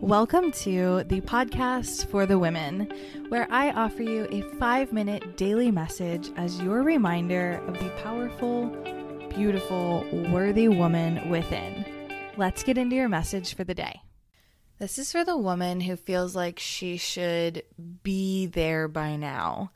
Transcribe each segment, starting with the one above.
Welcome to the podcast for the women, where I offer you a five minute daily message as your reminder of the powerful, beautiful, worthy woman within. Let's get into your message for the day. This is for the woman who feels like she should be there by now.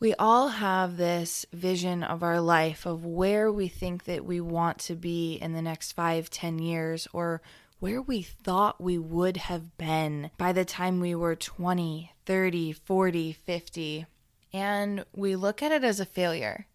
We all have this vision of our life of where we think that we want to be in the next five, ten years, or where we thought we would have been by the time we were 20, 30, 40, 50. And we look at it as a failure.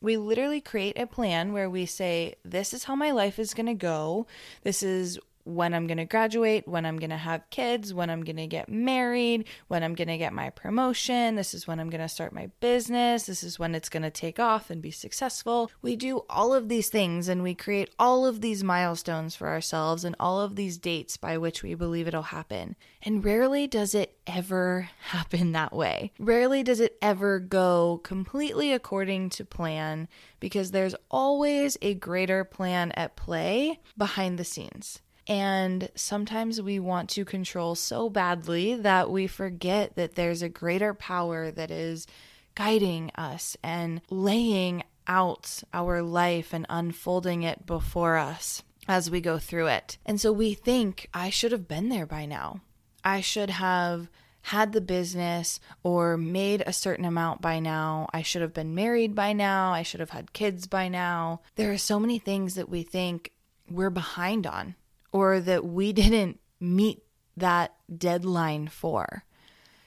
We literally create a plan where we say, This is how my life is going to go. This is when I'm going to graduate, when I'm going to have kids, when I'm going to get married, when I'm going to get my promotion. This is when I'm going to start my business. This is when it's going to take off and be successful. We do all of these things and we create all of these milestones for ourselves and all of these dates by which we believe it'll happen. And rarely does it ever happen that way. Rarely does it ever go completely according to plan because there's always a greater plan at play behind the scenes. And sometimes we want to control so badly that we forget that there's a greater power that is guiding us and laying out our life and unfolding it before us as we go through it. And so we think, I should have been there by now. I should have had the business or made a certain amount by now. I should have been married by now. I should have had kids by now. There are so many things that we think we're behind on or that we didn't meet that deadline for.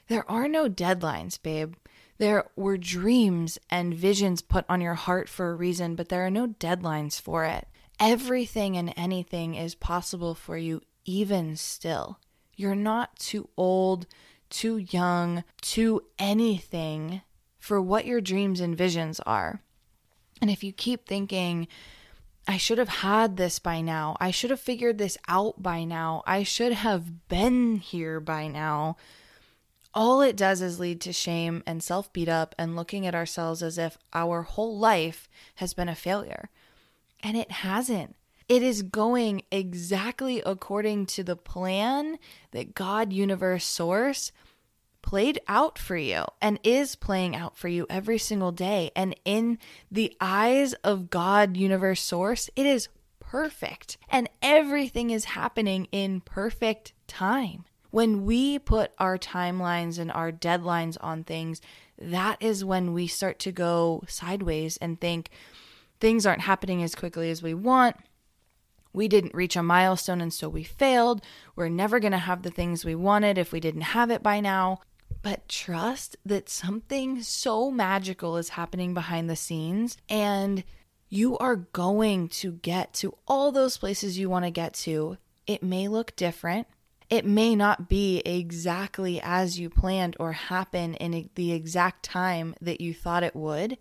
There are no deadlines, babe. There were dreams and visions put on your heart for a reason, but there are no deadlines for it. Everything and anything is possible for you, even still. You're not too old, too young, too anything for what your dreams and visions are. And if you keep thinking, I should have had this by now. I should have figured this out by now. I should have been here by now. All it does is lead to shame and self beat up and looking at ourselves as if our whole life has been a failure. And it hasn't. It is going exactly according to the plan that God, universe, source played out for you and is playing out for you every single day. And in the eyes of God, universe, source, it is perfect. And everything is happening in perfect time. When we put our timelines and our deadlines on things, that is when we start to go sideways and think things aren't happening as quickly as we want. We didn't reach a milestone and so we failed. We're never going to have the things we wanted if we didn't have it by now but trust that something so magical is happening behind the scenes and you are going to get to all those places you want to get to. It may look different. It may not be exactly as you planned or happen in the exact time that you thought it would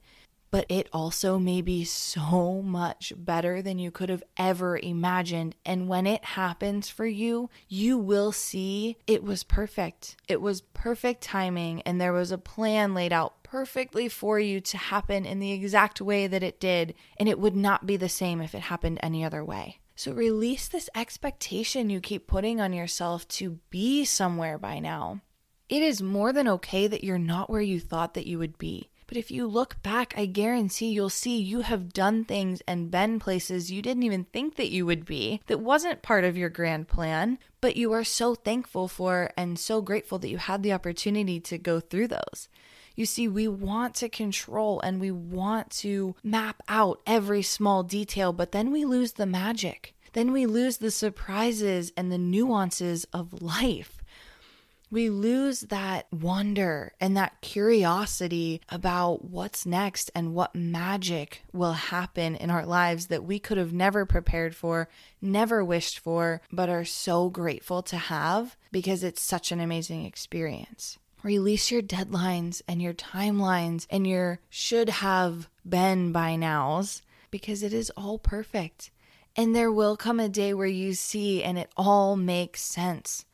but it also may be so much better than you could have ever imagined. And when it happens for you, you will see it was perfect. It was perfect timing, and there was a plan laid out perfectly for you to happen in the exact way that it did, and it would not be the same if it happened any other way. So release this expectation you keep putting on yourself to be somewhere by now. It is more than okay that you're not where you thought that you would be. But if you look back, I guarantee you'll see you have done things and been places you didn't even think that you would be that wasn't part of your grand plan, but you are so thankful for and so grateful that you had the opportunity to go through those. You see, we want to control and we want to map out every small detail, but then we lose the magic. Then we lose the surprises and the nuances of life we lose that wonder and that curiosity about what's next and what magic will happen in our lives that we could have never prepared for, never wished for, but are so grateful to have because it's such an amazing experience. Release your deadlines and your timelines and your should have been by nows because it is all perfect. And there will come a day where you see and it all makes sense.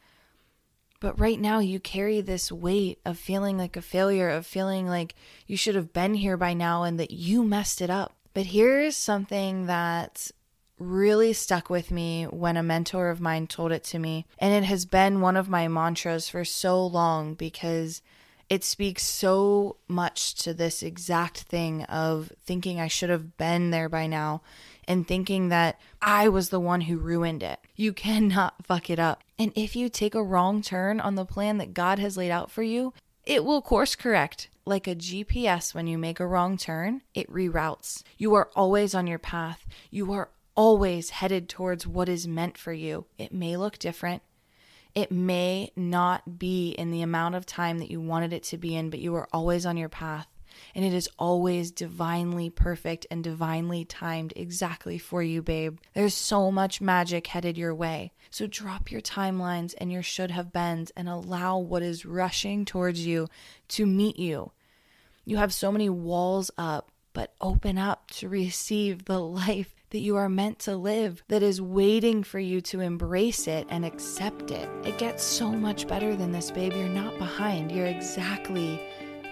But right now, you carry this weight of feeling like a failure, of feeling like you should have been here by now and that you messed it up. But here's something that really stuck with me when a mentor of mine told it to me. And it has been one of my mantras for so long because it speaks so much to this exact thing of thinking I should have been there by now and thinking that I was the one who ruined it. You cannot fuck it up. And if you take a wrong turn on the plan that God has laid out for you, it will course correct. Like a GPS, when you make a wrong turn, it reroutes. You are always on your path. You are always headed towards what is meant for you. It may look different. It may not be in the amount of time that you wanted it to be in, but you are always on your path. And it is always divinely perfect and divinely timed exactly for you, babe. There's so much magic headed your way. So drop your timelines and your should have beens and allow what is rushing towards you to meet you. You have so many walls up, but open up to receive the life that you are meant to live that is waiting for you to embrace it and accept it. It gets so much better than this, babe. You're not behind, you're exactly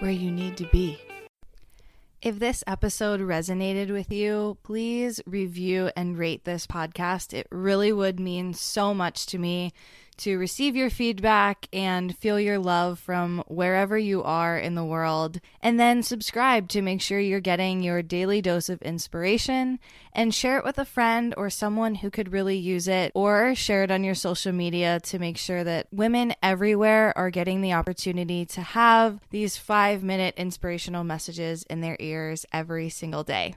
where you need to be. If this episode resonated with you, please review and rate this podcast. It really would mean so much to me to receive your feedback and feel your love from wherever you are in the world. And then subscribe to make sure you're getting your daily dose of inspiration and share it with a friend or someone who could really use it, or share it on your social media to make sure that women everywhere are getting the opportunity to have these five minute inspirational messages in their ears every single day.